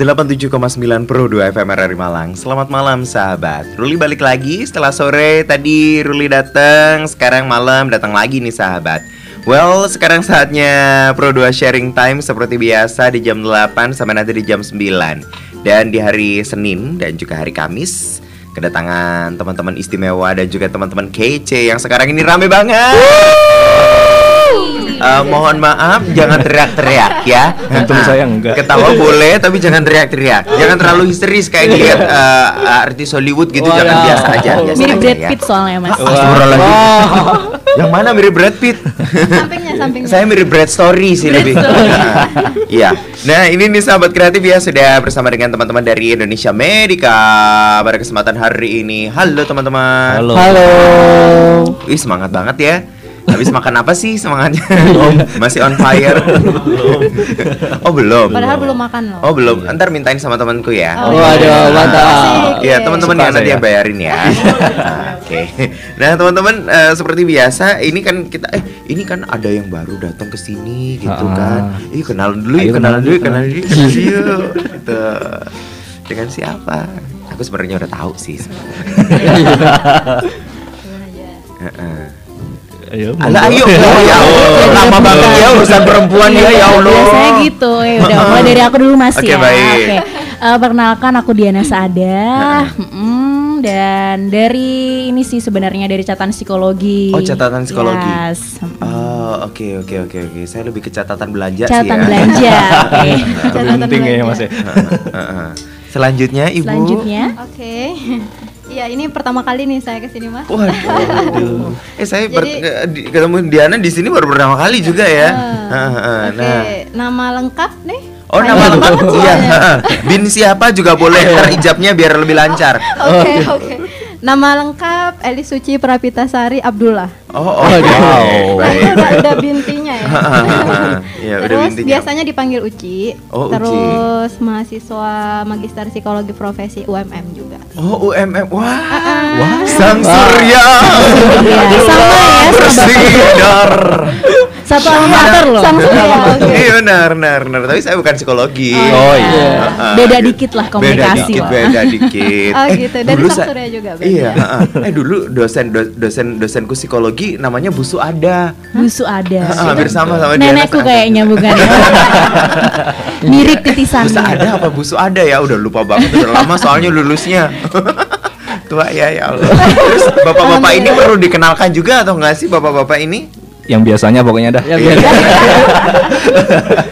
87,9 Pro 2 FM RRI Malang. Selamat malam sahabat. Ruli balik lagi setelah sore. Tadi Ruli datang Sekarang malam datang lagi nih sahabat. Well, sekarang saatnya Pro 2 sharing time seperti biasa di jam 8 sampai nanti di jam 9 Dan di hari Senin dan juga hari Kamis Kedatangan teman-teman istimewa dan juga teman-teman kece yang sekarang ini rame banget Uh, mohon maaf, jangan teriak-teriak ya. Untung saya enggak. Ketawa boleh, tapi jangan teriak-teriak. Jangan terlalu histeris kayak lihat uh, artis Hollywood gitu. Wah, jangan ya. biasa aja. Biasa Mirip aja Brad ya. Pitt soalnya mas. Astagfirullahaladzim. Yang mana mirip Brad Pitt? sampingnya sampingnya Saya mirip Brad Story sih lebih. Nah, Iya. Nah, ini nih sahabat kreatif ya sudah bersama dengan teman-teman dari Indonesia Medica pada kesempatan hari ini. Halo teman-teman. Halo. Wih semangat banget ya. Habis makan apa sih semangatnya? Masih on fire. oh belum. padahal belum makan loh Oh belum. Ntar mintain sama temanku ya. Oh, Waduh, mantap. Iya teman-teman ya nanti yang bayarin ya. Nah, Oke. Nah teman-teman eh, seperti biasa ini kan kita eh ini kan ada yang baru datang ke sini gitu Ah. kan. Ih kenalan dulu, Ayo kenalan kenalan dulu, kenalan dulu, kenalan dulu. Gitu. Dengan siapa? Aku sebenarnya udah tahu sih. Heeh. Ayo. Alah ayo, oh, ya Allah, lama banget ya urusan perempuan ya ya Allah. Biasanya gitu. Ya udah mulai dari aku dulu mas Oke, ya. baik. Oke. Eh, perkenalkan aku Diana Sada. Mm, dan dari ini sih sebenarnya dari catatan psikologi. Oh, catatan psikologi. Yes. Oh, oke oke oke oke. Saya lebih ke catatan belanja Catatan sih ya. belanja. Oke. Catatan Penting ya belanja. Mas ya. Heeh, heeh. Selanjutnya Ibu. Selanjutnya. oke Iya ini pertama kali nih saya ke sini mas Waduh. Eh saya Jadi- ke- di- ketemu Diana di sini baru pertama kali juga ya. Heeh, heeh. Oke Nah. nama lengkap nih Oh nama lengkap iya. Bin siapa juga boleh ntar ijabnya biar lebih lancar. Oke oke Nama lengkap Eli Suci Prapitasari Abdullah Oh, oh Wow. Baik. udah bintinya ya udah Terus bintinya. biasanya dipanggil Uci Oh, Uci. Terus mahasiswa Magister Psikologi Profesi UMM juga Oh UMM. Wah. Wah. Sang surya. Iya, sama ya, sama Bersinar. Satu alma mater loh. Surya oke Iya benar, benar, benar. Tapi saya bukan psikologi. Oh iya. Beda dikit lah beda komunikasi dikit, lah. beda dikit. Oh, gitu. Sa- Surya juga berarti Iya. ya? heeh. eh dulu dosen do- dosen dosenku psikologi namanya Bu Suada. Busu ada. Hampir sama sama Diana Nenekku kayaknya bukan. Mirip titisan. Bu Suada apa Bu Suada ya? Udah lupa banget udah lama soalnya lulusnya. Tua ya ya Allah. Terus bapak-bapak ini perlu dikenalkan juga atau enggak sih bapak-bapak ini? Yang biasanya pokoknya dah.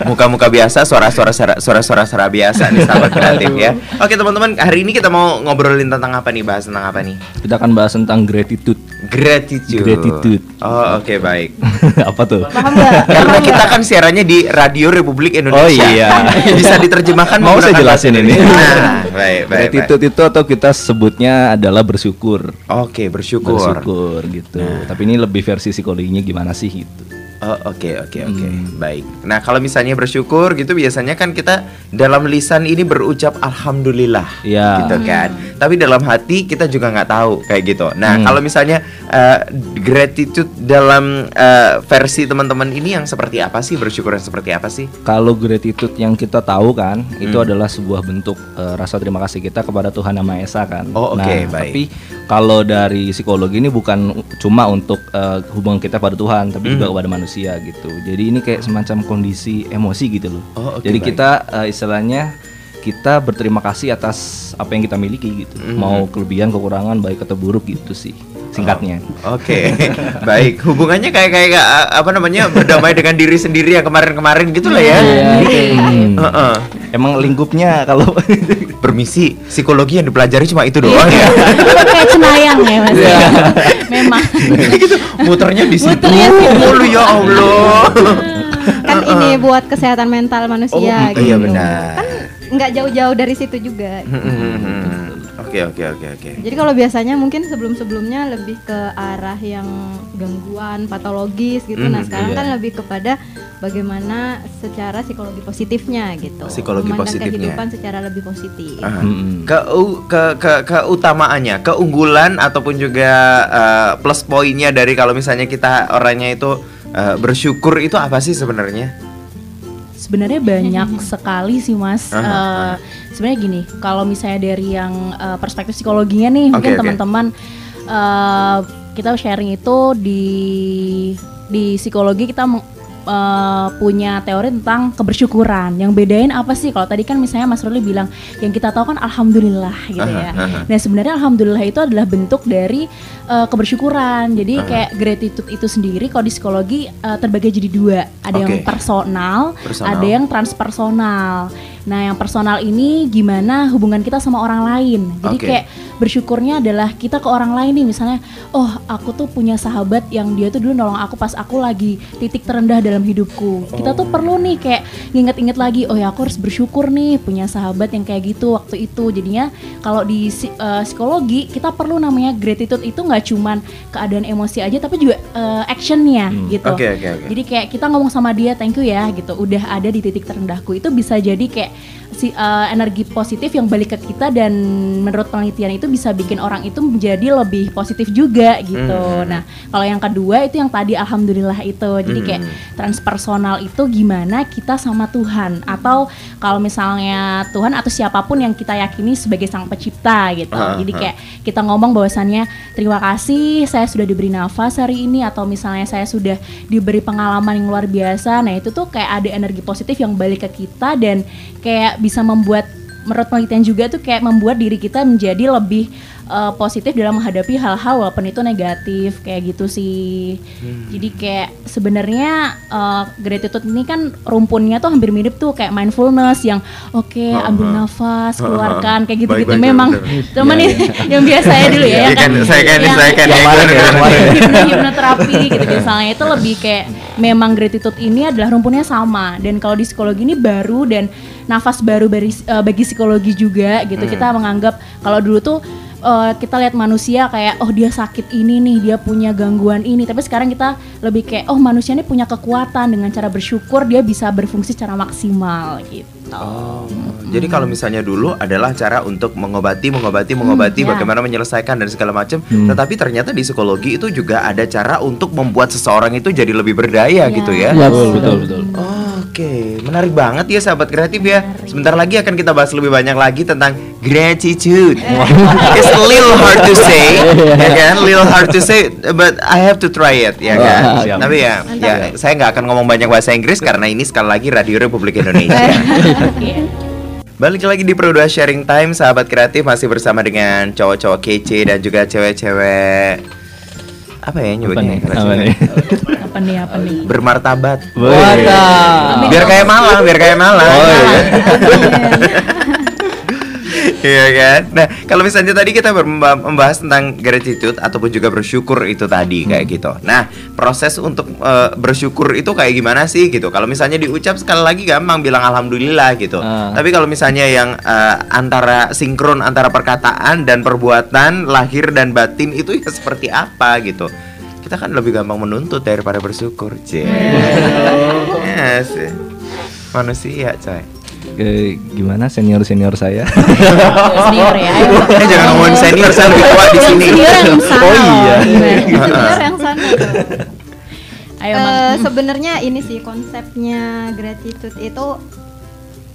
Muka-muka biasa, suara-suara suara-suara sera biasa nih sahabat kreatif ya. Oke teman-teman, hari ini kita mau ngobrolin tentang apa nih? Bahas tentang apa nih? Kita akan bahas tentang gratitude. Gratitude. Gratitude. Oh, oke baik. Apa tuh? Paham nggak? Karena kita kan siarannya di Radio Republik Indonesia. Oh, iya. Bisa diterjemahkan Mau saya jelasin bahasa ini. Indonesia. Nah, baik, baik, baik. Gratitude itu atau kita sebutnya adalah bersyukur. Oke, bersyukur. Bersyukur gitu. Tapi ini lebih versi psikologinya gimana sih gitu. Oh, oke, oke, oke. Hmm. Baik. Nah, kalau misalnya bersyukur gitu biasanya kan kita dalam lisan ini berucap alhamdulillah. Iya. Gitu kan. Tapi dalam hati kita juga nggak tahu kayak gitu. Nah, Hmm. kalau misalnya eh, gratitude dalam eh, versi teman-teman ini yang seperti apa sih? Bersyukur yang seperti apa sih? Kalau gratitude yang kita tahu kan itu Hmm. adalah sebuah bentuk eh, rasa terima kasih kita kepada Tuhan Yang Maha Esa kan. Oh, oke, nah, baik. Tapi kalau dari psikologi ini bukan cuma untuk eh, hubungan kita pada Tuhan, tapi juga Hmm. kepada manusia gitu. Jadi ini kayak semacam kondisi emosi gitu loh. Oh, oke, Jadi baik. kita eh, istilahnya kita berterima kasih atas apa yang kita miliki gitu. Hmm. Mau kelebihan, kekurangan, baik atau buruk gitu sih singkatnya. Oke, baik. Hubungannya kayak kayak kayak, apa namanya berdamai dengan diri sendiri yang kemarin-kemarin gitu lah ya. Hmm. Heeh. Emang lingkupnya kalau Permisi, psikologi yang dipelajari cuma itu doang ya. Kayak cenayang ya mas. Memang. gitu. Muternya di situ. Mulu ya Allah. Kan ini buat kesehatan mental manusia Oh, gitu iya benar. Kan nggak jauh-jauh dari situ juga Hmm, Oke, oke, oke, oke. Jadi kalau biasanya mungkin sebelum-sebelumnya lebih ke arah yang gangguan patologis gitu. Mhm, nah sekarang iya. kan lebih kepada bagaimana secara psikologi positifnya gitu. Psikologi Memandang positifnya. kehidupan secara lebih positif. Ah. Mm-mm. Ke, ke, ke keutamaannya, keunggulan ataupun juga eh, plus poinnya dari kalau misalnya kita orangnya itu eh, bersyukur itu apa sih sebenarnya? sebenarnya banyak sekali sih mas. Aha, Eh, sebenarnya gini, kalau misalnya dari yang eh, perspektif psikologinya nih, mungkin Oke, oke. teman-teman eh, kita sharing itu di di psikologi kita eh, punya teori tentang kebersyukuran. Yang bedain apa sih? Kalau tadi kan misalnya Mas Ruli bilang yang kita tahu kan alhamdulillah gitu Aha, ya. aha. Nah sebenarnya alhamdulillah itu adalah bentuk dari eh, kebersyukuran. Jadi Aha. kayak gratitude itu sendiri kalau di psikologi eh, terbagi jadi dua. Ada yang Oke. personal, Personal. ada yang transpersonal. Nah yang personal ini gimana hubungan kita sama orang lain. Jadi Oke. kayak bersyukurnya adalah kita ke orang lain nih misalnya, oh aku tuh punya sahabat yang dia tuh dulu nolong aku pas aku lagi titik terendah dalam hidupku. Kita tuh perlu nih kayak nginget-inget lagi, oh ya aku harus bersyukur nih punya sahabat yang kayak gitu waktu itu. Jadinya kalau di eh, psikologi kita perlu namanya gratitude itu nggak cuman keadaan emosi aja tapi juga eh, actionnya gitu. Oke, oke, oke. Jadi kayak kita ngomong sama dia thank you ya gitu. Udah ada di titik terendahku itu bisa jadi kayak si eh, energi positif yang balik ke kita dan menurut penelitian itu bisa bikin orang itu menjadi lebih positif juga gitu. Hmm. Nah, kalau yang kedua itu yang tadi alhamdulillah itu. Jadi kayak Hmm. transpersonal itu gimana kita sama Tuhan atau kalau misalnya Tuhan atau siapa pun yang kita yakini sebagai sang pencipta gitu. Ah, Jadi ah. kayak kita ngomong bahwasannya terima kasih saya sudah diberi nafas hari ini atau misalnya saya sudah diberi pengalaman yang luar biasa. Nah, itu tuh kayak ada energi positif yang balik ke kita dan kayak bisa membuat menurut penelitian juga tuh kayak membuat diri kita menjadi lebih uh, positif dalam menghadapi hal-hal walaupun itu negatif kayak gitu sih. Jadi kayak sebenarnya uh, gratitude ini kan rumpunnya tuh hampir mirip tuh kayak mindfulness yang oke ambil nafas keluarkan kayak gitu-gitu. Baik, baik, Memang teman Iya, nih yang biasa ya dulu ya. Iya yang kan, saya kan, yang- saya kan ya, yang kemarin. hipno- hipnoterapi gitu misalnya itu lebih kayak memang gratitude ini adalah rumpunnya sama dan kalau di psikologi ini baru dan nafas baru bagi, eh, bagi psikologi juga gitu Hmm. kita menganggap kalau dulu tuh eh, kita lihat manusia kayak oh dia sakit ini nih dia punya gangguan ini tapi sekarang kita lebih kayak oh manusia ini punya kekuatan dengan cara bersyukur dia bisa berfungsi secara maksimal gitu Oh, jadi kalau misalnya dulu adalah cara untuk mengobati, mengobati, mengobati, ya. bagaimana menyelesaikan dan segala macam. Tetapi ternyata di psikologi itu juga ada cara untuk membuat seseorang itu jadi lebih berdaya Ya. gitu ya. Betul betul betul. Oke, menarik banget ya sahabat kreatif ya. Sebentar lagi akan kita bahas lebih banyak lagi tentang gratitude. It's a little hard to say, ya kan? Little hard to say, but I have to try it, ya kan? Siap. Tapi ya, ya saya nggak akan ngomong banyak bahasa Inggris karena ini sekali lagi Radio Republik Indonesia. Balik lagi di Pro 2 Sharing Time, sahabat kreatif masih bersama dengan cowok-cowok kece dan juga cewek-cewek apa ya Apa nyebutnya? Apa cewek? nih? apa nih apa nih Bermartabat. Wadah. Biar kayak Malang, biar kayak Malang. Oh, iya. Iya kan. Nah, kalau misalnya tadi kita membahas tentang gratitude ataupun juga bersyukur itu tadi kayak Hmm. gitu. Nah, proses untuk eh, bersyukur itu kayak gimana sih gitu? Kalau misalnya diucap sekali lagi gampang bilang alhamdulillah gitu. Ah. Tapi kalau misalnya yang eh, antara sinkron antara perkataan dan perbuatan lahir dan batin itu ya seperti apa gitu? Kita kan lebih gampang menuntut daripada bersyukur, Cie. Ya sih. Manusia, coy. Eh, gimana senior senior saya? senior ya. Eh jangan ngomongin senior, saya lebih tua di sini. senior yang sana Oh, iya. Senior yang sana tuh. ayo Eh, Mang. sebenarnya ini sih konsepnya gratitude itu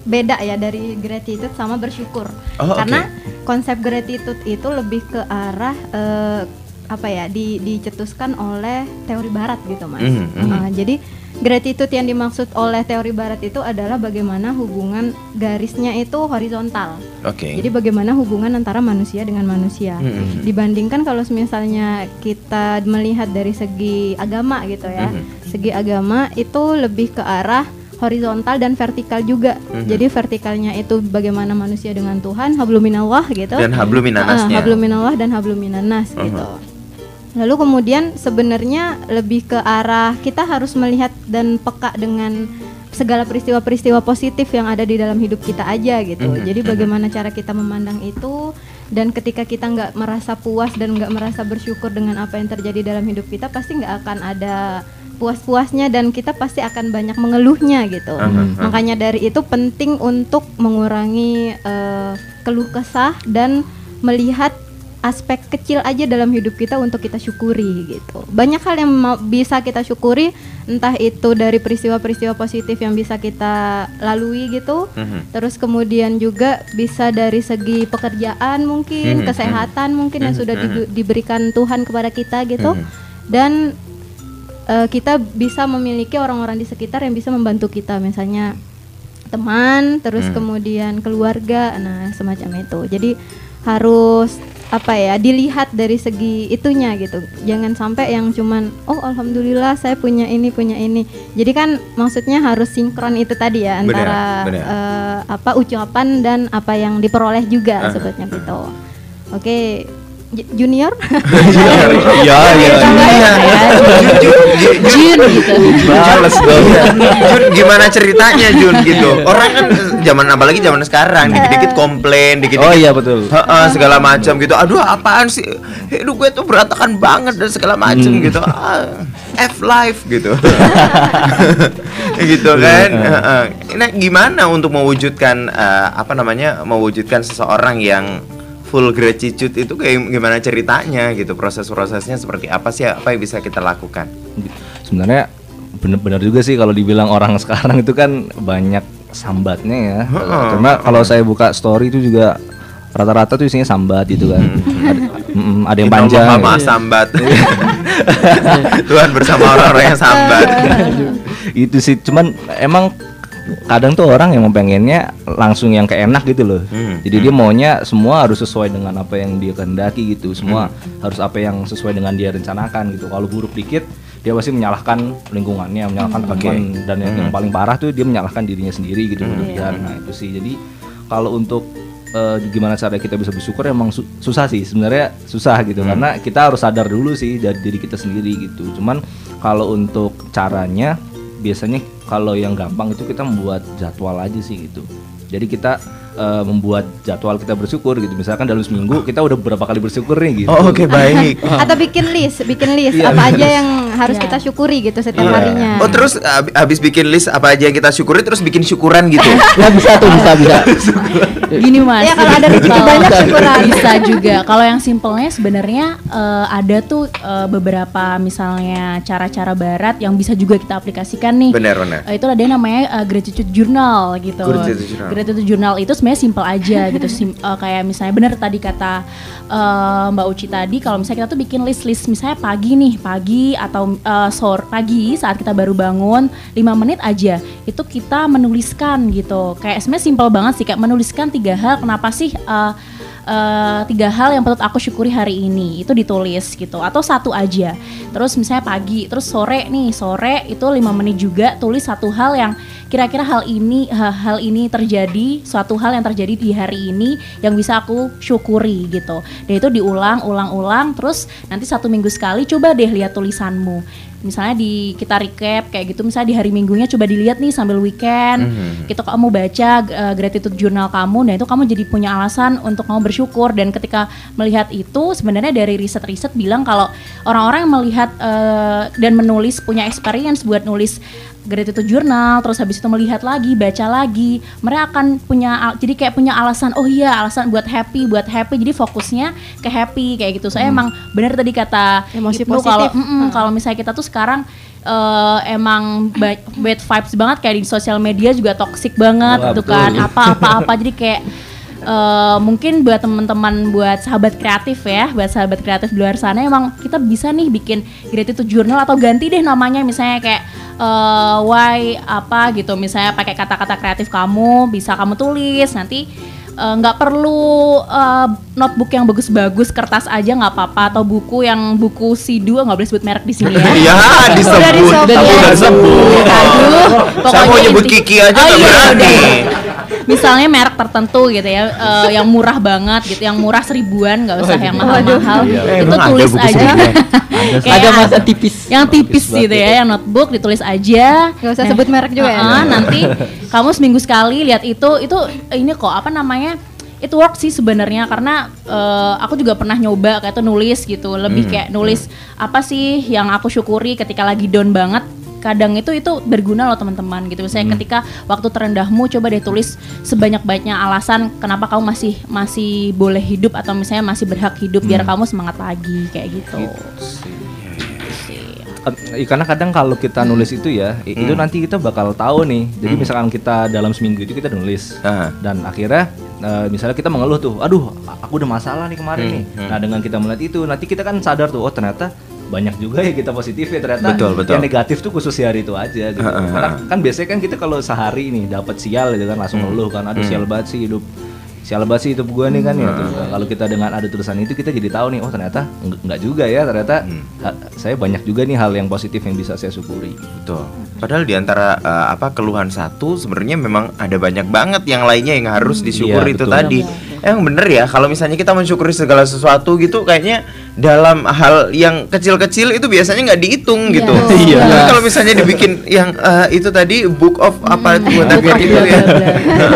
beda ya dari gratitude sama bersyukur. Oh, Karena konsep gratitude itu lebih ke arah eh, apa ya di dicetuskan oleh teori barat gitu mas. Mhm, mhm. Eh, jadi gratitude yang dimaksud oleh teori barat itu adalah bagaimana hubungan garisnya itu horizontal. Oke. Jadi bagaimana hubungan antara manusia dengan manusia. Mhm. Dibandingkan kalau misalnya kita melihat dari segi agama gitu ya. Mhm. Segi agama itu lebih ke arah horizontal dan vertikal juga. Mhm. Jadi vertikalnya itu bagaimana manusia dengan Tuhan, habluminallah gitu. Dan habluminanasnya. Ah, habluminallah dan habluminanas Mhm. gitu. Lalu kemudian sebenarnya lebih ke arah kita harus melihat dan peka dengan segala peristiwa-peristiwa positif yang ada di dalam hidup kita aja gitu. Mhm, Jadi mhm. bagaimana cara kita memandang itu dan ketika kita nggak merasa puas dan nggak merasa bersyukur dengan apa yang terjadi dalam hidup kita pasti nggak akan ada puas-puasnya dan kita pasti akan banyak mengeluhnya gitu. Mhm, mhm. Makanya dari itu penting untuk mengurangi eh, keluh kesah dan melihat aspek kecil aja dalam hidup kita untuk kita syukuri gitu. Banyak hal yang mau, bisa kita syukuri, entah itu dari peristiwa-peristiwa positif yang bisa kita lalui gitu. Mhm. Terus kemudian juga bisa dari segi pekerjaan mungkin, Mhm, kesehatan mungkin yang Mhm, sudah di- diberikan Tuhan kepada kita gitu. Mhm. Dan eh, kita bisa memiliki orang-orang di sekitar yang bisa membantu kita, misalnya teman, terus Hmm. kemudian keluarga, nah semacam itu. Jadi harus apa ya dilihat dari segi itunya gitu. Jangan sampai yang cuman oh alhamdulillah saya punya ini punya ini. Jadi kan maksudnya harus sinkron itu tadi ya Benar, antara benar. eh, apa ucapan dan apa yang diperoleh juga Ah, sebetulnya gitu. Oke, J- junior. Iya, iya. Tambahin ya. Jun gitu. Males dong. Jun gimana ceritanya Jun gitu orang kan zaman apalagi zaman sekarang dikit-dikit komplain dikit-dikit Oh iya betul. Heeh, segala macam gitu. Aduh, apaan sih? Hidup gue tuh berantakan banget dan segala macam Hmm. gitu. Ah, F life gitu. gitu kan. Heeh. Nah, gimana untuk mewujudkan eh, apa namanya? mewujudkan seseorang yang full gratitude itu kayak gimana ceritanya gitu. Proses-prosesnya seperti apa sih? Apa yang bisa kita lakukan? Sebenarnya benar-benar juga sih kalau dibilang orang sekarang itu kan banyak sambatnya ya. Karena kalau saya buka story itu juga rata-rata tuh isinya sambat gitu kan. ada, mm, ada yang panjang. Mama gitu. sambat. Tuhan bersama orang-orang yang sambat. itu sih cuman emang kadang tuh orang yang pengennya langsung yang keenak gitu loh. Hmm, jadi dia maunya semua harus sesuai dengan apa yang dia kehendaki gitu. Semua Hmm. harus apa yang sesuai dengan dia rencanakan gitu. Kalau buruk dikit dia pasti menyalahkan lingkungannya menyalahkan teman. dan yang, yang Hmm. paling parah tuh dia menyalahkan dirinya sendiri gitu berlebihan. Nah itu sih. Jadi kalau untuk eh, gimana cara kita bisa bersyukur emang su- susah sih. Sebenarnya susah gitu. Karena kita harus sadar dulu sih dari diri kita sendiri gitu. Cuman kalau untuk caranya biasanya kalau yang gampang itu kita membuat jadwal aja sih gitu. Jadi kita eh, membuat jadwal kita bersyukur gitu misalkan dalam seminggu kita udah berapa kali bersyukur nih gitu Oh, oke baik. Atau bikin list, bikin list Iya, apa aja yang harus Iya. kita syukuri gitu setiap Iya. harinya. Oh terus ab- habis bikin list apa aja yang kita syukuri terus bikin syukuran gitu. ya bisa tuh bisa bisa Gini mas. Iya, kalau ada rezeki Kalau- banyak syukuran. Bisa juga. Kalau yang simpelnya sebenarnya eh, ada tuh eh, beberapa misalnya cara-cara barat yang bisa juga kita aplikasikan nih. Benar benar. Eh, itu ada yang namanya eh, gratitude journal gitu. Gratitude journal. Gratitude journal itu sebenarnya simpel aja gitu. Sim- eh, kayak misalnya bener tadi kata eh, Mbak Uci tadi kalau misalnya kita tuh bikin list-list misalnya pagi nih, pagi atau eh, sore pagi saat kita baru bangun 5 menit aja itu kita menuliskan gitu. Kayak sebenarnya simpel banget sih kayak menuliskan tiga hal kenapa sih eh, eh, tiga hal yang patut aku syukuri hari ini. Itu ditulis gitu. Atau satu aja. Terus misalnya pagi terus sore nih sore itu lima menit juga tulis satu hal yang kira-kira hal ini ha- hal ini terjadi suatu hal yang terjadi di hari ini yang bisa aku syukuri gitu. Dan itu diulang ulang ulang terus nanti satu minggu sekali coba deh lihat tulisanmu misalnya di kita recap kayak gitu misalnya di hari minggunya coba dilihat nih sambil weekend Mhm. gitu kamu baca uh, gratitude journal kamu dan itu kamu jadi punya alasan untuk kamu bersyukur dan ketika melihat itu sebenarnya dari riset-riset bilang kalau orang-orang yang melihat uh, dan menulis punya experience buat nulis gratitude journal terus habis itu melihat lagi baca lagi mereka akan punya jadi kayak punya alasan oh iya alasan buat happy buat happy jadi fokusnya ke happy kayak gitu. Saya emang benar tadi kata Emosi Ibnu kalau positif. mm-mm, kalau misalnya kita tuh sekarang eh, emang ba- bad vibes banget kayak di sosial media juga toxic banget gitu kan apa-apa-apa jadi kayak eh, mungkin buat teman-teman buat sahabat kreatif ya buat sahabat kreatif di luar sana emang kita bisa nih bikin gratitude journal atau ganti deh namanya misalnya kayak eh, why apa gitu misalnya pakai kata-kata kreatif kamu bisa kamu tulis nanti eh, nggak perlu eh, notebook yang bagus-bagus kertas aja nggak apa-apa atau buku yang buku sidu nggak boleh sebut merek di sini ya Iya disebut, Udah disebut. Udah Udah disebut. Aduh, Saya mau pokoknya nyebut Kiki aja Oh, iya, berani. udah. Misalnya merek tertentu gitu ya, eh, yang murah banget gitu, yang murah seribuan, nggak usah yang mahal-mahal. Iya, Itu tulis aja. Kayak Ada masa tipis. Yang tipis Tipis gitu banget ya, yang notebook ditulis aja. Nggak usah sebut merek juga ya. uh-uh, Nanti kamu seminggu sekali lihat itu, itu ini kok apa namanya? Itu work sih sebenarnya karena eh, aku juga pernah nyoba kayak tuh nulis gitu, lebih Hmm, kayak nulis apa sih yang aku syukuri ketika lagi down banget kadang itu itu berguna loh teman-teman gitu. Misalnya Hmm. ketika waktu terendahmu coba deh tulis sebanyak-banyaknya alasan kenapa kamu masih masih boleh hidup atau misalnya masih berhak hidup Hmm. biar kamu semangat lagi kayak gitu. Eh, karena kadang kalau kita nulis itu ya i- itu nanti kita bakal tahu nih jadi misalkan kita dalam seminggu itu kita nulis Ah. dan akhirnya eh, misalnya kita mengeluh tuh aduh aku udah masalah nih kemarin nih nah dengan kita melihat itu nanti kita kan sadar tuh oh ternyata banyak juga ya kita positif ya ternyata Betul, betul. yang negatif tuh khusus di hari itu aja gitu. Ah, ah, Karena kan biasanya kan kita kalau sehari nih dapat sial gitu kan langsung ngeluh kan aduh sial banget sih hidup sial banget sih hidup gua nih kan ya tuh. kalau kita dengan ada tulisan itu kita jadi tahu nih oh ternyata enggak juga ya ternyata ha- saya banyak juga nih hal yang positif yang bisa saya syukuri Betul. Padahal di antara eh, apa keluhan satu sebenarnya memang ada banyak banget yang lainnya yang harus disyukuri Iya, itu betul. tadi. Emang bener ya kalau misalnya kita mensyukuri segala sesuatu gitu kayaknya dalam hal yang kecil-kecil itu biasanya nggak dihitung Iya. gitu. Iya. Tapi kalau misalnya dibikin yang eh, itu tadi book of apa itu buat itu ya.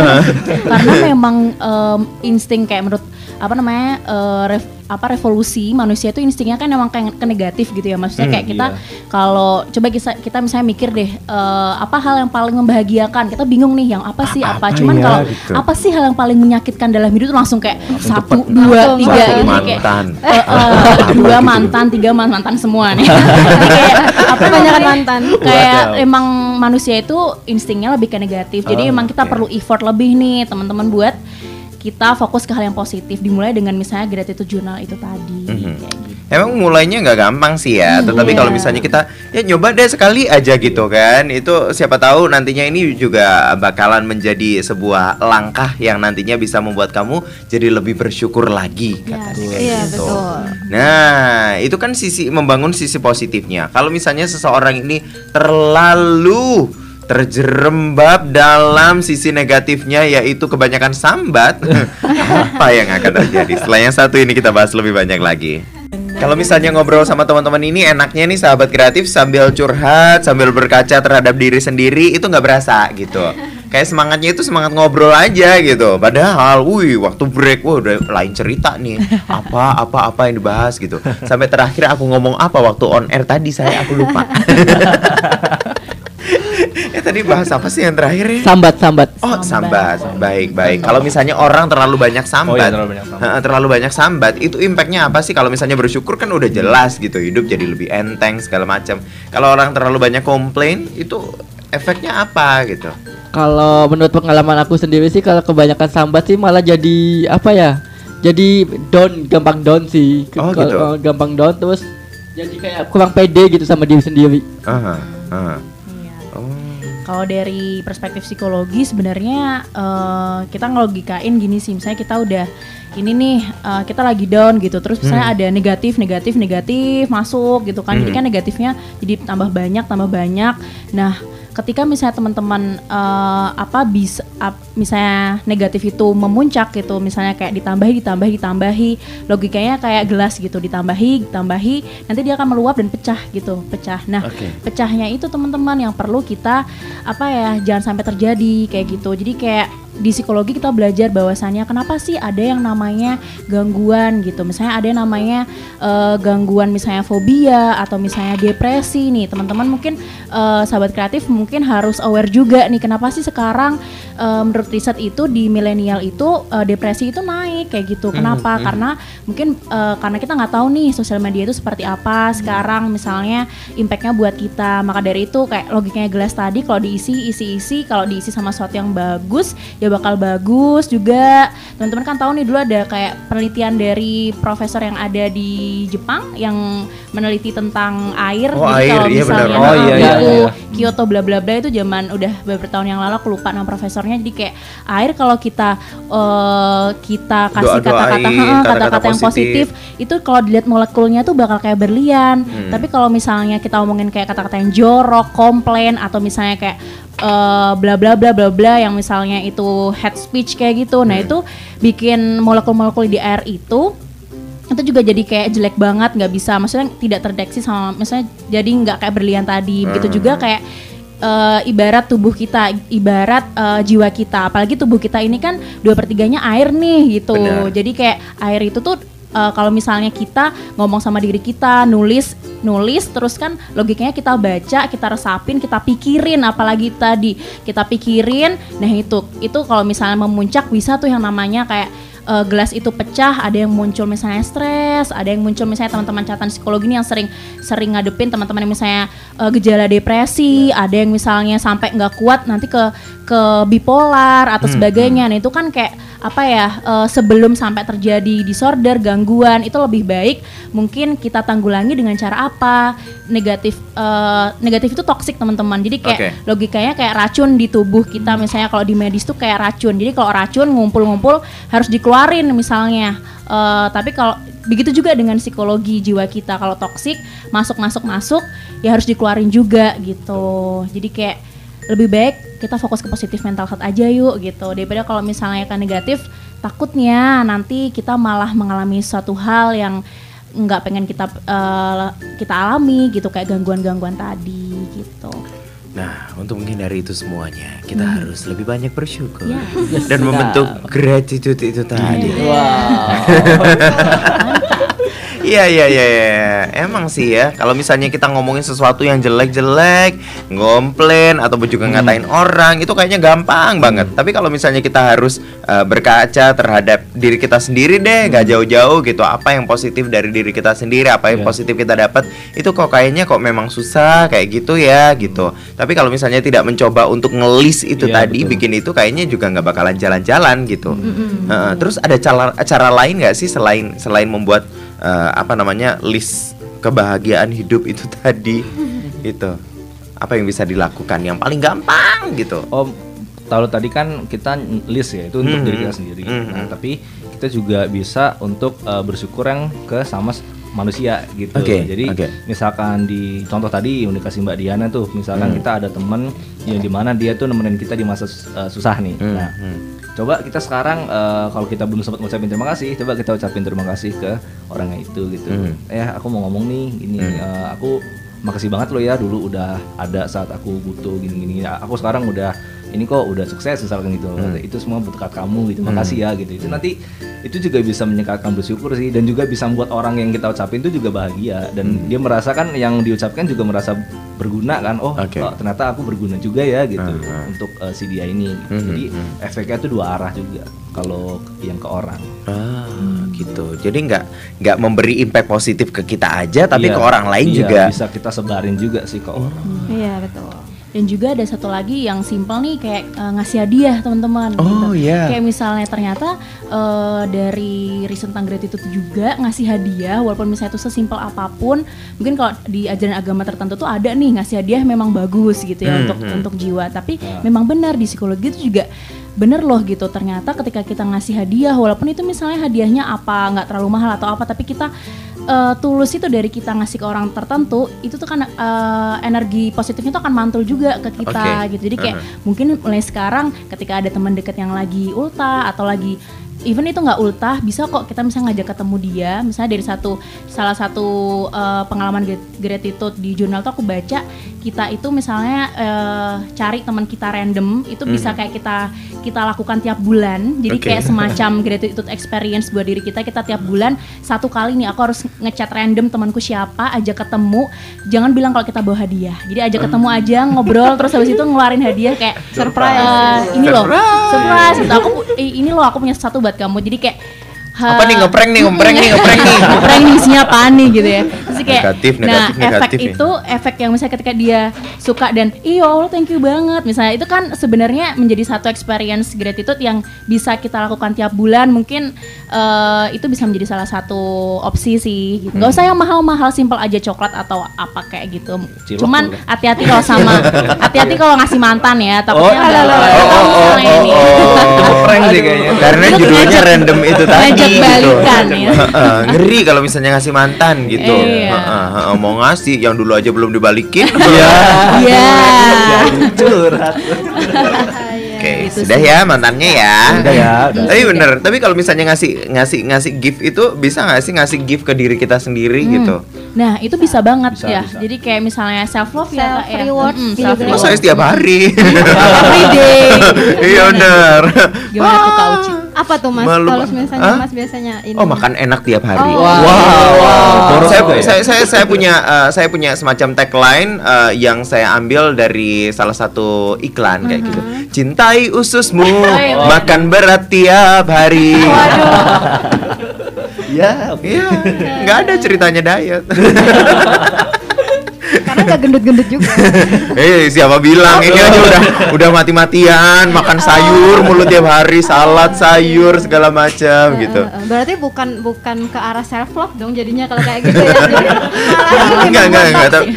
Karena memang em, insting kayak menurut apa namanya eh, rev- apa revolusi manusia itu instingnya kan emang kayak ke negatif gitu ya maksudnya kayak kita kalau coba kita kita misalnya mikir deh eh, apa hal yang paling membahagiakan kita bingung nih yang apa sih apa, cuman ya, kalau gitu. apa sih hal yang paling menyakitkan dalam hidup itu langsung kayak satu cepet. dua Langsung tiga masuk. gitu kayak Mantan. eh, eh, dua mantan tiga man- mantan semua nih kayak apa namanya, mantan. kayak Waduh. emang manusia itu instingnya lebih ke negatif jadi Oh, emang kita oke. perlu effort lebih nih teman-teman buat kita fokus ke hal yang positif dimulai dengan misalnya gratitude journal itu tadi Mhm. kayak gitu. Emang mulainya nggak gampang sih ya, tetapi Iya. kalau misalnya kita ya nyoba deh sekali aja gitu kan, itu siapa tahu nantinya ini juga bakalan menjadi sebuah langkah yang nantinya bisa membuat kamu jadi lebih bersyukur lagi katanya kayak Iya gitu. betul. Nah, itu kan sisi membangun sisi positifnya. Kalau misalnya seseorang ini terlalu terjerembab dalam sisi negatifnya yaitu kebanyakan sambat, apa yang akan terjadi? Setelah yang satu ini kita bahas lebih banyak lagi. Kalau misalnya ngobrol sama teman-teman ini enaknya nih sahabat kreatif sambil curhat, sambil berkaca terhadap diri sendiri itu nggak berasa gitu. Kayak semangatnya itu semangat ngobrol aja gitu. Padahal, wih, waktu break, wah udah lain cerita nih. Apa, apa, apa yang dibahas gitu. Sampai terakhir aku ngomong apa waktu on air tadi saya aku lupa. eh tadi bahas apa sih yang terakhir ya? Sambat, sambat. Oh, sambat. Baik, baik. Kalau misalnya orang terlalu banyak sambat, Oh iya, terlalu banyak sambat. Heeh, terlalu banyak sambat, itu impactnya apa sih? Kalau misalnya bersyukur kan udah jelas gitu, hidup jadi lebih enteng segala macam. Kalau orang terlalu banyak komplain, itu efeknya apa gitu? Kalau menurut pengalaman aku sendiri sih kalau kebanyakan sambat sih malah jadi apa ya? Jadi down, gampang down sih. Oh, gitu. uh, gampang down terus jadi kayak kurang pede gitu sama diri sendiri. Aha, aha. Iya. Oh. Kalau dari perspektif psikologi sebenarnya eh, kita ngelogikain gini sih, misalnya kita udah ini nih eh, kita lagi down gitu, terus misalnya ada negatif, negatif, negatif masuk gitu kan, jadi kan negatifnya jadi tambah banyak, tambah banyak. Nah ketika misalnya teman-teman eh, apa bisa ap- misalnya negatif itu memuncak gitu misalnya kayak ditambahi ditambahi ditambahi logikanya kayak gelas gitu ditambahi ditambahi nanti dia akan meluap dan pecah gitu pecah nah Oke. pecahnya itu teman-teman yang perlu kita apa ya jangan sampai terjadi kayak gitu jadi kayak di psikologi kita belajar bahwasannya kenapa sih ada yang namanya gangguan gitu. Misalnya ada yang namanya eh, gangguan misalnya fobia atau misalnya depresi nih. Teman-teman mungkin eh, sahabat kreatif mungkin harus aware juga nih kenapa sih sekarang eh, menurut riset itu di milenial itu eh, depresi itu naik kayak gitu. Kenapa? Karena mungkin eh, karena kita nggak tahu nih sosial media itu seperti apa sekarang misalnya impactnya buat kita. Maka dari itu kayak logikanya gelas tadi kalau diisi isi isi. Kalau diisi sama sesuatu yang bagus ya bakal bagus juga teman-teman kan tahu nih dulu ada kayak penelitian dari profesor yang ada di Jepang yang meneliti tentang air Oh, Jadi air, kalau iya benar. misalnya Oh, iya, iya, iya. Kyoto bla bla bla itu zaman udah beberapa tahun yang lalu aku lupa nama profesornya jadi kayak air kalau kita eh, kita kasih kata-kata kata-kata yang positif. positif itu kalau dilihat molekulnya tuh bakal kayak berlian. Tapi kalau misalnya kita ngomongin kayak kata-kata yang jorok, komplain atau misalnya kayak eh, bla bla bla bla bla yang misalnya itu head speech kayak gitu. Nah, itu bikin molekul-molekul di air itu itu juga jadi kayak jelek banget nggak bisa. Maksudnya tidak terdeteksi sama misalnya jadi nggak kayak berlian tadi. Begitu juga kayak eh, ibarat tubuh kita ibarat eh, jiwa kita. Apalagi tubuh kita ini kan dua pertiganya air nih gitu. Benar. jadi kayak air itu tuh eh, kalau misalnya kita ngomong sama diri kita, nulis nulis terus kan logikanya kita baca, kita resapin, kita pikirin apalagi tadi kita pikirin. Nah, itu itu kalau misalnya memuncak bisa tuh yang namanya kayak eh, gelas itu pecah, ada yang muncul misalnya stres, ada yang muncul misalnya teman-teman catatan psikologi ini yang sering sering ngadepin teman-teman yang misalnya eh, gejala depresi, ada yang misalnya sampai nggak kuat nanti ke ke bipolar atau sebagainya. Nah itu kan kayak apa ya eh, sebelum sampai terjadi disorder, gangguan itu lebih baik mungkin kita tanggulangi dengan cara apa negatif eh, negatif itu toksik teman-teman. Jadi kayak Oke. logikanya kayak racun di tubuh kita misalnya kalau di medis tuh kayak racun. Jadi kalau racun ngumpul-ngumpul harus dikeluarin misalnya. Eh, tapi kalau begitu juga dengan psikologi jiwa kita kalau toksik masuk masuk masuk ya harus dikeluarin juga gitu. Jadi kayak lebih baik kita fokus ke positif mental health aja yuk gitu daripada kalau misalnya kan negatif takutnya nanti kita malah mengalami suatu hal yang nggak pengen kita eh, kita alami gitu kayak gangguan-gangguan tadi gitu. Nah, untuk menghindari itu semuanya, kita harus lebih banyak bersyukur Ya. dan membentuk gratitude itu tadi. Wow. Iya iya iya iya. Emang sih ya kalau misalnya kita ngomongin sesuatu yang jelek-jelek, ngomplain atau juga ngatain orang itu kayaknya gampang banget. Tapi kalau misalnya kita harus uh, berkaca terhadap diri kita sendiri deh, gak jauh-jauh gitu. Apa yang positif dari diri kita sendiri, apa yang Iya. positif kita dapat itu kok kayaknya kok memang susah kayak gitu ya gitu. Tapi kalau misalnya tidak mencoba untuk ngelis itu Iya, tadi, betul. bikin itu kayaknya juga nggak bakalan jalan-jalan gitu. Heeh, terus ada cara cara lain nggak sih selain selain membuat eh, apa namanya list kebahagiaan hidup itu tadi itu apa yang bisa dilakukan yang paling gampang gitu. Oh, kalau tadi kan kita list ya itu untuk Mhm. diri kita sendiri. Mhm. Nah, tapi kita juga bisa untuk eh, bersyukur yang ke sama manusia gitu. Oke, Jadi oke. misalkan di contoh tadi yang dikasih Mbak Diana tuh, misalkan Hmm. kita ada temen yang di mana dia tuh nemenin kita di masa eh, susah nih. Hmm, Nah, hmm. Coba kita sekarang eh, kalau kita belum sempat ngucapin terima kasih, coba kita ucapin terima kasih ke orangnya itu gitu. Hmm. Eh, aku mau ngomong nih, ini Hmm. eh, aku makasih banget lo ya dulu udah ada saat aku butuh gini-gini. Nah, Aku sekarang udah ini kok udah sukses misalkan gitu. Hmm. Itu semua berkat kamu gitu. Makasih ya gitu. Itu nanti itu juga bisa meningkatkan bersyukur sih dan juga bisa membuat orang yang kita ucapin itu juga bahagia dan Hmm. dia merasakan yang diucapkan juga merasa berguna kan. Oh, Oke. oh, ternyata aku berguna juga ya gitu Hmm, hmm. untuk eh, si dia ini. gitu. Hmm, Jadi hmm. efeknya itu dua arah juga kalau yang ke orang. Ah, gitu. Jadi nggak nggak memberi impact positif ke kita aja, tapi Iya, ke orang lain iya, juga. bisa kita sebarin juga sih ke orang. Iya betul. Dan juga ada satu lagi yang simpel nih kayak eh, ngasih hadiah teman-teman. Oh, gitu. iya. Kayak misalnya ternyata eh, dari riset tentang gratitude juga ngasih hadiah walaupun misalnya itu sesimpel apa pun. Mungkin kalau di ajaran agama tertentu tuh ada nih ngasih hadiah memang bagus gitu ya Hmm, untuk hmm. untuk jiwa. Tapi memang benar di psikologi itu juga bener loh gitu ternyata ketika kita ngasih hadiah walaupun itu misalnya hadiahnya apa nggak terlalu mahal atau apa tapi kita eh, tulus itu dari kita ngasih ke orang tertentu itu tuh kan eh, energi positifnya tuh akan mantul juga ke kita Oke. gitu jadi kayak Uh-huh. mungkin mulai sekarang ketika ada teman dekat yang lagi ulta atau lagi even itu nggak ultah bisa kok kita misalnya ngajak ketemu dia. Misalnya dari satu salah satu eh, pengalaman grat- gratitude di jurnal tuh aku baca kita itu misalnya eh, cari teman kita random itu bisa kayak kita kita lakukan tiap bulan. Jadi Mhm. Oke. kayak semacam gratitude experience buat diri kita kita tiap bulan satu kali nih aku harus ngechat random temanku siapa ajak ketemu. Jangan bilang kalau kita bawa hadiah. Jadi ajak ketemu aja ngobrol terus habis itu ngeluarin hadiah kayak surprise. Eh, ini loh surprise. gitu. Aku ini loh aku punya sesuatu buat kamu. Jadi kayak Apa nih ngeprank nih, ngeprank nih, ngeprank nih. ngeprank nih. Isinya apaan nih gitu ya terus kayak Negatif, nah negatif, efek negatif ya. itu efek yang misalnya ketika dia suka dan iya Allah thank you banget misalnya itu kan sebenarnya menjadi satu experience gratitude yang bisa kita lakukan tiap bulan mungkin eh, itu bisa menjadi salah satu opsi sih gitu. nggak usah yang mahal-mahal simple aja coklat atau apa kayak gitu Cilok cuman boleh. hati-hati kalau sama hati-hati kalau ngasih mantan ya takutnya Oh, alah, alah, udah tahu misalnya ini. Ngeprank sih kayaknya. Karena Itu judulnya ngajak- random itu tadi ngajak gitu. balikan ya. Heeh, ngeri kalau misalnya ngasih mantan gitu. Iya. Heeh, heeh, mau ngasih yang dulu aja belum dibalikin. Iya. Iya. Curhat. Oke, Gitu sudah sih. ya mantannya ya. Udah ya, udah. Tapi bener, tapi kalau misalnya ngasih ngasih ngasih gift itu bisa nggak sih ngasih gift ke diri kita sendiri Hmm. gitu? Nah itu bisa banget Bisa, ya. bisa. Jadi kayak misalnya self love ya, Kak, ya. Self-reward Mm-mm, juga. self reward. Masa setiap hari? Every day. Iya bener. Gimana tuh Kak Uci? Apa tuh Mas? Kalau misalnya Hah? Mas biasanya ini. Oh makan enak tiap hari. Oh. Wow. Saya, juga ya? saya, saya, saya punya eh, saya punya semacam tagline eh, yang saya ambil dari salah satu iklan kayak gitu. Cintai ususmu, iya. makan berat tiap hari. Ya, oke. Iya, nggak ada ceritanya diet. Karena nggak gendut-gendut juga. Eh, siapa bilang ini aja udah udah mati-matian makan sayur mulu tiap hari, salad, sayur segala macam gitu. Eh, eh, berarti bukan bukan ke arah self love dong jadinya kalau kayak gitu ya. Enggak enggak enggak tapi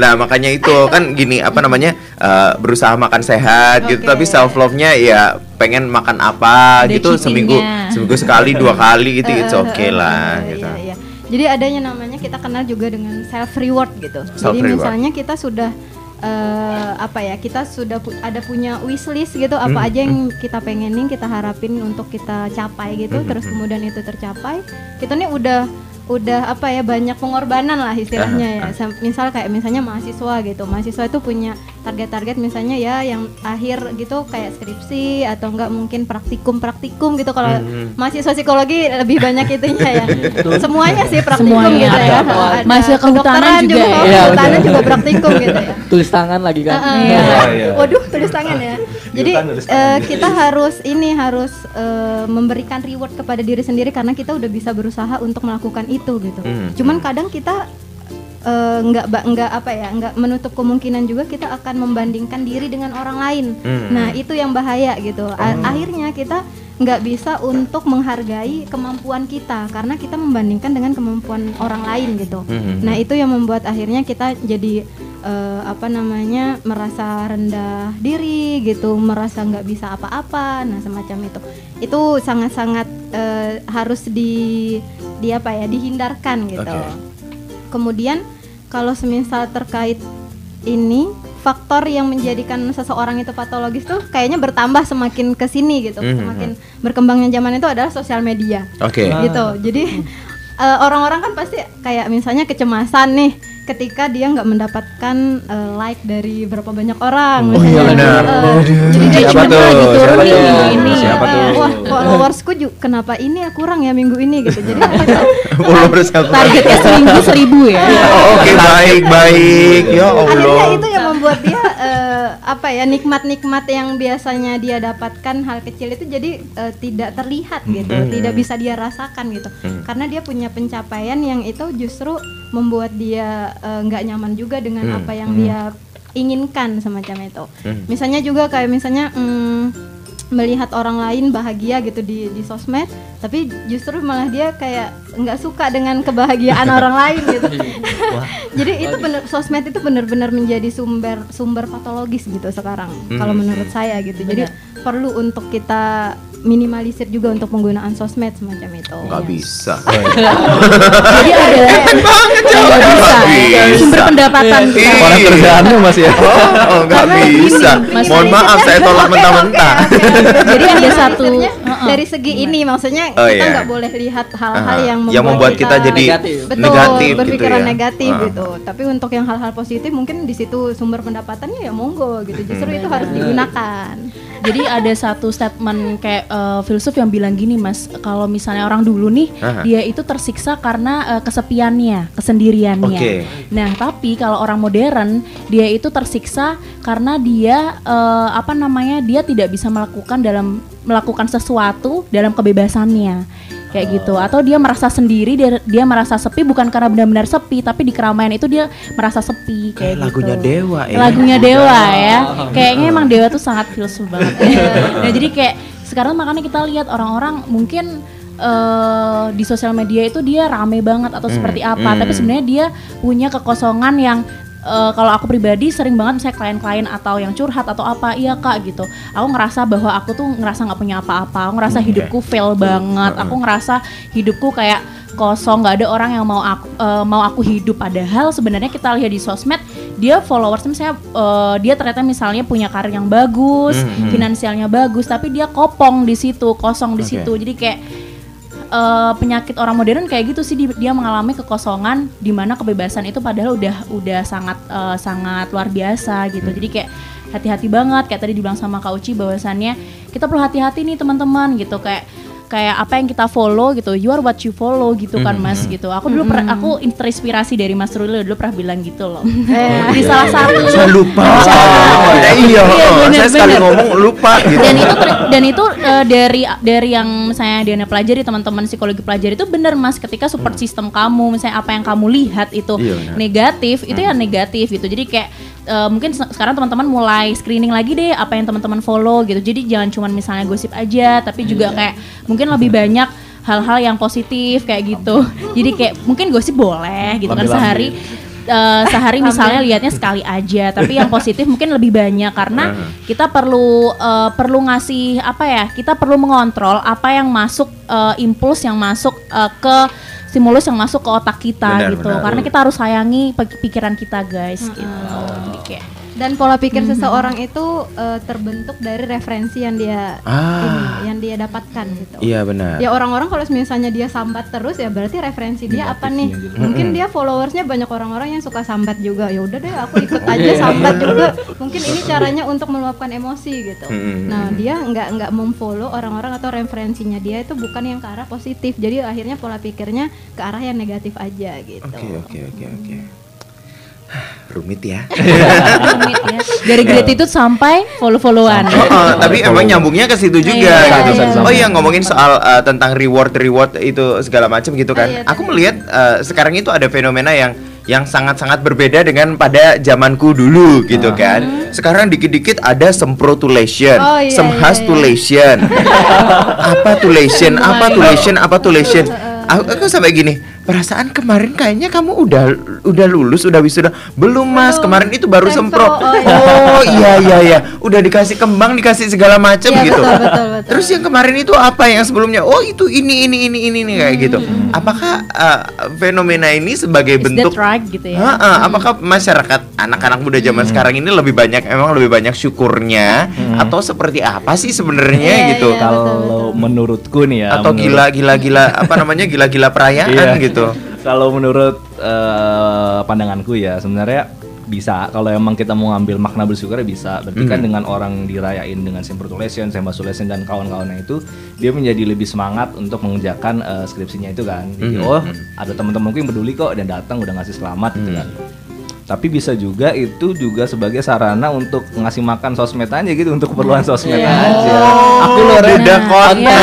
nah makanya itu kan gini apa namanya eh, berusaha makan sehat gitu Oke. tapi self love nya ya pengen makan apa Ada gitu seminggu cheatingnya. seminggu sekali dua kali gitu Eh, it's eh, okay eh, lah eh, gitu iya, iya. Jadi adanya namanya kita kenal juga dengan self reward gitu. Self Jadi reward. misalnya kita sudah eh, apa ya kita sudah pu- ada punya wishlist gitu apa Hmm, aja yang kita pengenin kita harapin untuk kita capai gitu Hmm, terus hmm. kemudian itu tercapai kita nih udah udah apa ya banyak pengorbanan lah istilahnya ya Sam- misal kayak misalnya mahasiswa gitu mahasiswa itu punya target-target misalnya ya yang akhir gitu kayak skripsi atau enggak mungkin praktikum praktikum gitu kalau Hmm. mahasiswa psikologi lebih banyak itunya ya semuanya sih praktikum Semuanya. gitu ya Ada. Ada Mahasiswa kehutanan kedokteran juga ya? Iya, juga praktikum gitu ya Tulis tangan lagi kan. Heeh. Iya. Iya. Waduh, tulis tangan ya. Jadi eh, tangan. kita harus ini harus eh, memberikan reward kepada diri sendiri karena kita udah bisa berusaha untuk melakukan itu gitu. Hmm. Cuman kadang kita nggak ba- nggak apa ya nggak menutup kemungkinan juga kita akan membandingkan diri dengan orang lain. Hmm. Nah itu yang bahaya gitu. A- Akhirnya kita nggak bisa untuk menghargai kemampuan kita karena kita membandingkan dengan kemampuan orang lain gitu. Hmm. Nah itu yang membuat akhirnya kita jadi eh, apa namanya merasa rendah diri gitu, merasa nggak bisa apa-apa, nah semacam itu. Itu sangat-sangat eh, harus di di apa ya dihindarkan gitu. Oke. Kemudian kalau semisal terkait ini faktor yang menjadikan seseorang itu patologis tuh kayaknya bertambah semakin ke sini gitu, Mhm. semakin berkembangnya zaman itu adalah sosial media. Oke. Gitu. Jadi eh, orang-orang kan pasti kayak misalnya kecemasan nih ketika dia nggak mendapatkan eh, like dari berapa banyak orang. Oh iya, benar. Eh, jadi dia Siapa cuma tuh? lagi turun Siapa nih, ini. Siapa eh, tuh? Wah followersku juga kenapa ini ya kurang ya minggu ini gitu. Jadi followers aku Targetnya seminggu seribu ya. Oh, oke baik baik ya akhirnya Allah itu yang membuat dia apa ya nikmat-nikmat yang biasanya dia dapatkan hal kecil itu jadi eh, tidak terlihat gitu Hmm. tidak bisa dia rasakan gitu Hmm. karena dia punya pencapaian yang itu justru membuat dia eh, nggak nyaman juga dengan Hmm. apa yang dia inginkan semacam itu Hmm. misalnya juga kayak misalnya mm, melihat orang lain bahagia gitu di di sosmed tapi justru malah dia kayak nggak suka dengan kebahagiaan orang lain gitu. Jadi itu bener sosmed itu benar-benar menjadi sumber sumber patologis gitu sekarang kalau Hmm. menurut saya gitu. Jadi perlu untuk kita minimalisir juga untuk penggunaan sosmed semacam itu nggak Ya. bisa Jadi ada nggak bisa. Bisa. Sumber pendapatan. Iya. Orang kerjaannya Mas ya. oh oh, Karena gini, bisa Mas mohon maaf saya tolak mentah-mentah. Jadi ada satu- dari segi ini maksudnya Oh, kita iya. nggak boleh lihat hal-hal Aha. yang membuat, yang membuat kita jadi Negatif. betul negatif berpikiran gitu ya. negatif Ah. gitu. Tapi untuk yang hal-hal positif mungkin di situ sumber pendapatannya ya monggo gitu. Justru itu harus digunakan. Jadi ada satu statement kayak eh, filsuf yang bilang gini mas, kalau misalnya orang dulu nih Aha. dia itu tersiksa karena eh, kesepiannya, kesendiriannya. Oke. Nah tapi kalau orang modern dia itu tersiksa karena dia eh, apa namanya dia tidak bisa melakukan dalam melakukan sesuatu dalam kebebasannya. Kayak gitu. Atau dia merasa sendiri dia dia merasa sepi bukan karena benar-benar sepi tapi di keramaian itu dia merasa sepi Kayak kayak gitu. lagunya Dewa ya. lagunya Dewa ya. Kayaknya emang Dewa tuh sangat filsuf banget nah jadi kayak sekarang makanya kita lihat orang-orang mungkin eh, di sosial media itu dia rame banget atau seperti apa. Hmm. tapi sebenarnya dia punya kekosongan yang eh, kalau aku pribadi sering banget misalnya klien-klien atau yang curhat atau apa iya kak gitu. Aku ngerasa bahwa aku tuh ngerasa nggak punya apa-apa. Aku ngerasa hidupku fail banget. Aku ngerasa hidupku kayak kosong. Nggak ada orang yang mau aku eh, mau aku hidup. Padahal sebenarnya kita lihat di sosmed dia followers misalnya eh, dia ternyata misalnya punya karir yang bagus Hmm, hmm. finansialnya bagus tapi dia kopong di situ kosong di Oke. situ. Jadi kayak eh, penyakit orang modern kayak gitu sih di- dia mengalami kekosongan di mana kebebasan itu padahal udah udah sangat eh, sangat luar biasa gitu. Jadi kayak hati-hati banget kayak tadi dibilang sama Kak Uci bahwasannya kita perlu hati-hati nih teman-teman gitu. Kayak kayak apa yang kita follow gitu you are what you follow gitu kan mas gitu. Aku dulu pernah aku terinspirasi dari Mas Ruli dulu pernah bilang gitu loh. Di salah satu Saya lupa. Ya, iya, Iya, bener, saya sekali bener. ngomong lupa gitu. dan itu ter- dan itu eh, dari dari yang misalnya Diana pelajari teman-teman psikologi pelajari itu benar mas. Ketika support system kamu misalnya apa yang kamu lihat itu Iya, negatif itu ya negatif gitu. Jadi kayak eh, mungkin se- sekarang teman-teman mulai screening lagi deh apa yang teman-teman follow gitu. Jadi jangan cuman misalnya gosip aja tapi juga kayak mungkin lebih banyak hal-hal yang positif kayak gitu. Jadi kayak mungkin gosip boleh gitu kan sehari eh, sehari misalnya lihatnya sekali aja tapi yang positif mungkin lebih banyak karena kita perlu eh, perlu ngasih apa ya kita perlu mengontrol apa yang masuk eh, impuls yang masuk eh, ke stimulus yang masuk ke otak kita Benar, gitu. benar. karena kita harus sayangi pikiran kita guys gitu. Jadi kayak Dan pola pikir seseorang itu eh, terbentuk dari referensi yang dia Ah. ini, yang dia dapatkan gitu. Iya benar. Ya orang-orang kalau misalnya dia sambat terus ya berarti referensi dia apa nih? Gitu. Mungkin dia followersnya banyak orang-orang yang suka sambat juga. Ya udah deh aku ikut aja sambat juga. Mungkin ini caranya untuk meluapkan emosi gitu. Mm-mm. Nah dia nggak nggak memfollow orang-orang atau referensinya dia itu bukan yang ke arah positif. Jadi akhirnya pola pikirnya ke arah yang negatif aja gitu. Oke oke oke oke. Rumit ya. rumit ya dari gratitude sampai follow-followan Oh, oh, tapi emang nyambungnya ke situ juga Iya, gitu. iya, oh iya ngomongin soal uh, tentang reward reward itu segala macam gitu kan. iya, Aku melihat uh, sekarang itu ada fenomena yang yang sangat-sangat berbeda dengan pada zamanku dulu gitu kan. Sekarang dikit-dikit ada semprotulation, Oh, iya, semhastulation. apa tulation? Apa tulation? Apa tulation? Aku, aku sampai gini, perasaan kemarin kayaknya kamu udah udah lulus, udah wisuda. Belum Mas, kemarin itu baru Sempro, oh, iya. Oh iya iya iya, udah dikasih kembang, dikasih segala macam Iya, gitu. betul, betul, betul. Terus yang kemarin itu apa yang sebelumnya? Oh itu ini ini ini ini nih kayak gitu. Apakah uh, fenomena ini sebagai Is bentuk right gitu ya Ha, ha, apakah masyarakat anak-anak muda zaman sekarang ini lebih banyak emang lebih banyak syukurnya atau seperti apa sih sebenarnya Iya, gitu? iya. Kalau menurutku nih ya, Atau menurut- gila gila gila apa namanya gila-gila perayaan Iya. gitu. Kalau menurut eh, pandanganku ya sebenarnya bisa kalau emang kita mau ngambil makna bersyukur ya bisa. Berarti kan dengan orang dirayain dengan semprotulation, sembahsulation dan kawan-kawannya itu dia menjadi lebih semangat untuk mengerjakan eh, skripsinya itu kan. Jadi Mhm. oh ada teman-temanku yang peduli kok dan datang udah ngasih selamat gitu kan. Tapi bisa juga itu juga sebagai sarana untuk ngasih makan sosmed aja gitu untuk keperluan sosmed aja. Aku loh udah Red. konten. Nah,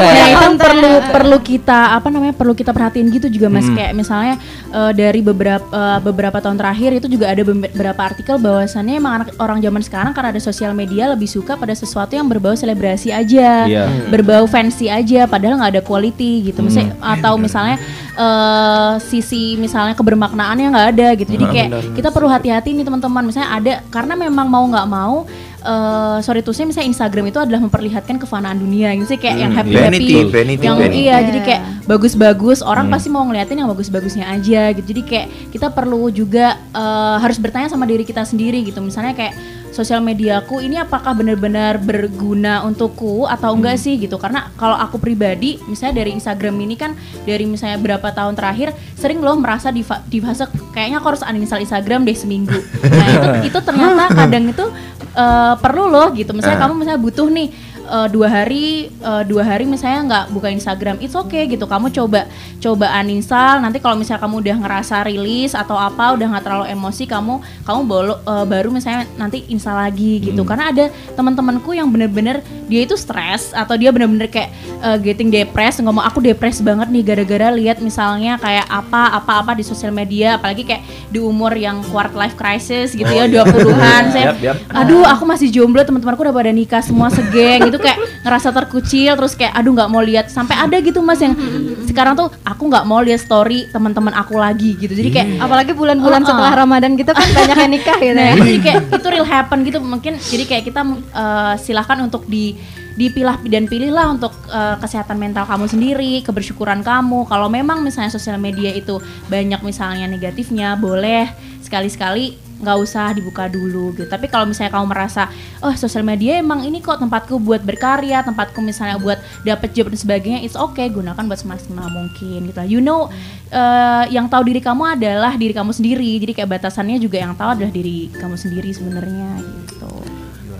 Iya, itu konten. perlu perlu kita apa namanya perlu kita perhatiin gitu juga mas kayak misalnya eh, dari beberapa eh, beberapa tahun terakhir itu juga ada beberapa artikel bahwasannya emang anak orang zaman sekarang karena ada sosial media lebih suka pada sesuatu yang berbau selebrasi aja, Iya. berbau fancy aja, padahal nggak ada quality gitu, misalnya atau misalnya eh, sisi misalnya kebermaknaannya nggak ada gitu, jadi kayak kita perlu hati-hati nih teman-teman, misalnya ada karena memang mau nggak mau eh sorry to say misalnya Instagram itu adalah memperlihatkan kefanaan dunia gitu sih kayak yang happy Vanity, happy vanity, yang vanity. iya Iya. jadi kayak bagus-bagus. Orang pasti mau ngeliatin yang bagus-bagusnya aja gitu. Jadi kayak kita perlu juga eh, harus bertanya sama diri kita sendiri gitu. Misalnya kayak sosial mediaku ini apakah benar-benar berguna untukku atau enggak sih gitu. Karena kalau aku pribadi misalnya dari Instagram ini kan dari misalnya berapa tahun terakhir sering loh merasa di, fa- di fase kayaknya aku harus uninstall Instagram deh seminggu. Nah itu itu ternyata kadang itu eh, perlu loh gitu. Misalnya Ah. kamu misalnya butuh nih eh, dua hari eh, dua hari misalnya nggak buka Instagram it's okay gitu. Kamu coba coba uninstall. Nanti kalau misalnya kamu udah ngerasa rilis atau apa udah nggak terlalu emosi kamu kamu bolo, eh, baru misalnya nanti install lagi gitu. Karena ada teman-temanku yang bener-bener dia itu stres atau dia bener-bener kayak eh, getting depressed ngomong aku depres banget nih gara-gara lihat misalnya kayak apa apa apa di sosial media. Apalagi kayak di umur yang quarter life crisis gitu ya 20-an saya Yap, yap. aduh aku masih jomblo teman-temanku udah pada nikah semua segeng gitu kayak ngerasa terkucil terus kayak aduh nggak mau lihat sampai ada gitu mas yang sekarang tuh aku nggak mau lihat story teman-teman aku lagi gitu jadi kayak Apalagi bulan-bulan Oh, oh. setelah Ramadan gitu kan banyak yang nikah gitu Nah, ya. jadi kayak itu real happen gitu mungkin jadi kayak kita eh, silahkan untuk di dipilah dan pilihlah untuk eh, kesehatan mental kamu sendiri, kebersyukuran kamu. Kalau memang misalnya sosial media itu banyak misalnya negatifnya, boleh sekali-sekali nggak usah dibuka dulu gitu. Tapi kalau misalnya kamu merasa, oh sosial media emang ini kok tempatku buat berkarya, tempatku misalnya buat dapet job dan sebagainya, it's okay gunakan buat semaksimal mungkin gitu. You know, eh, yang tahu diri kamu adalah diri kamu sendiri. Jadi kayak batasannya juga yang tahu adalah diri kamu sendiri sebenarnya gitu.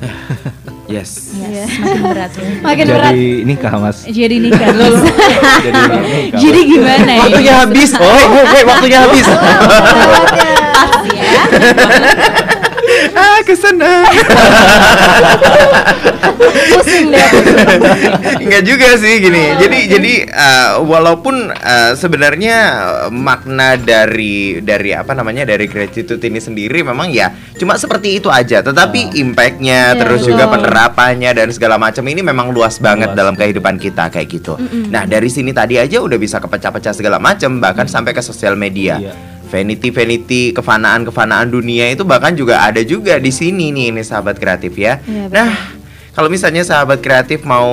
Yes. Yes, makin berat ya. Makin berat. Jadi nikah mas. Jadi nikah. Jadi nikah. Jadi gimana ya? Waktunya habis. Oh, wait, wait, waktunya habis. Pas ya. ah, ke sana. Pusing deh. Enggak juga sih gini. Jadi jadi eh, walaupun eh, sebenarnya makna dari dari apa namanya dari gratitude ini sendiri memang ya cuma seperti itu aja. Tetapi impactnya terus juga penerapannya dan segala macam ini memang luas banget Luas. dalam kehidupan kita kayak gitu. Nah dari sini tadi aja udah bisa kepecah-pecah segala macam bahkan sampai ke sosial media. Iya. Vanity vanity kefanaan kefanaan dunia itu bahkan juga ada juga di sini nih ini sahabat kreatif ya. Betul. nah kalau misalnya sahabat kreatif mau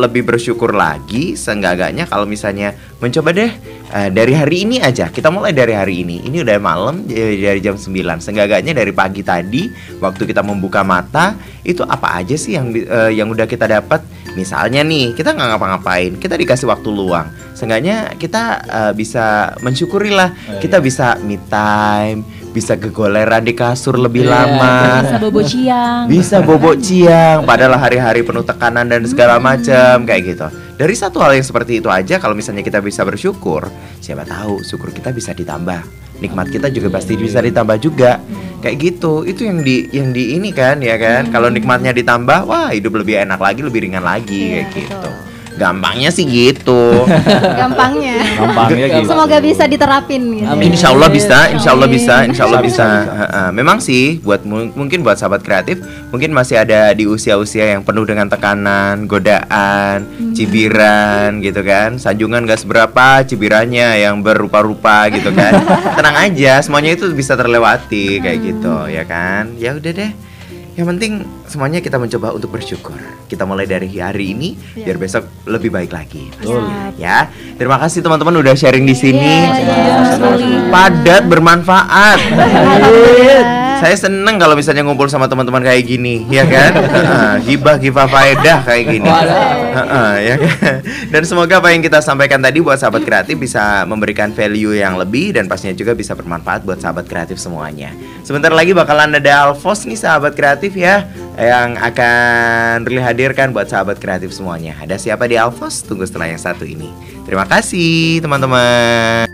lebih bersyukur lagi, seenggak-enggaknya kalau misalnya mencoba deh eh, dari hari ini aja. Kita mulai dari hari ini. Ini udah malam jadi dari jam 9. Seenggak-enggaknya dari pagi tadi waktu kita membuka mata, itu apa aja sih yang eh, yang udah kita dapat? Misalnya nih, kita nggak ngapa-ngapain, kita dikasih waktu luang. Seenggaknya kita eh, bisa mensyukuri lah. Oh, Kita iya. bisa me time, bisa kegoleran di kasur lebih Iya, lama. Bisa bobo ciang. Bisa bobok ciang padahal hari-hari penuh tekanan dan segala macam kayak gitu. Dari satu hal yang seperti itu aja kalau misalnya kita bisa bersyukur, siapa tahu syukur kita bisa ditambah. Nikmat kita juga pasti bisa ditambah juga. Kayak gitu. Itu yang di yang di ini kan ya kan. Kalau nikmatnya ditambah, wah hidup lebih enak lagi, lebih ringan lagi Iya, kayak gitu. betul. Gampangnya sih gitu. Gampangnya. Gampangnya gitu. Semoga bisa diterapin gitu. Amin. Insya Allah bisa, insya Allah bisa, insya Allah bisa. Memang sih, buat mu- mungkin buat sahabat kreatif, mungkin masih ada di usia-usia yang penuh dengan tekanan, godaan, cibiran, gitu kan. Sanjungan gak seberapa, cibirannya yang berupa-rupa, gitu kan. Tenang aja, semuanya itu bisa terlewati kayak gitu, ya kan. Ya udah deh. Yang penting semuanya kita mencoba untuk bersyukur. Kita mulai dari hari ini, biar besok lebih baik lagi. pastinya, Ya, terima kasih teman-teman udah sharing di sini. Iya, Padat bermanfaat. Saya seneng kalau misalnya ngumpul sama teman-teman kayak gini, ya kan? Gibah gibah faedah kayak gini. Ya kan? Dan semoga apa yang kita sampaikan tadi buat sahabat kreatif bisa memberikan value yang lebih dan pastinya juga bisa bermanfaat buat sahabat kreatif semuanya. Sebentar lagi bakalan ada Alfos nih sahabat kreatif ya yang akan Ruli hadirkan buat sahabat kreatif semuanya. Ada siapa di Alfos? Tunggu setelah yang satu ini. Terima kasih teman-teman.